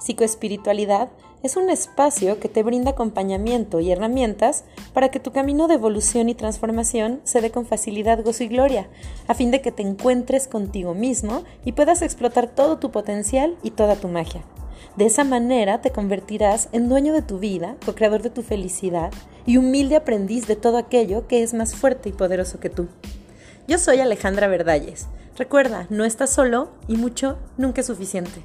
Psicoespiritualidad es un espacio que te brinda acompañamiento y herramientas para que tu camino de evolución y transformación se dé con facilidad, gozo y gloria, a fin de que te encuentres contigo mismo y puedas explotar todo tu potencial y toda tu magia. De esa manera te convertirás en dueño de tu vida, co-creador de tu felicidad y humilde aprendiz de todo aquello que es más fuerte y poderoso que tú. Yo soy Alejandra Verdalles. Recuerda, no estás solo y mucho nunca es suficiente.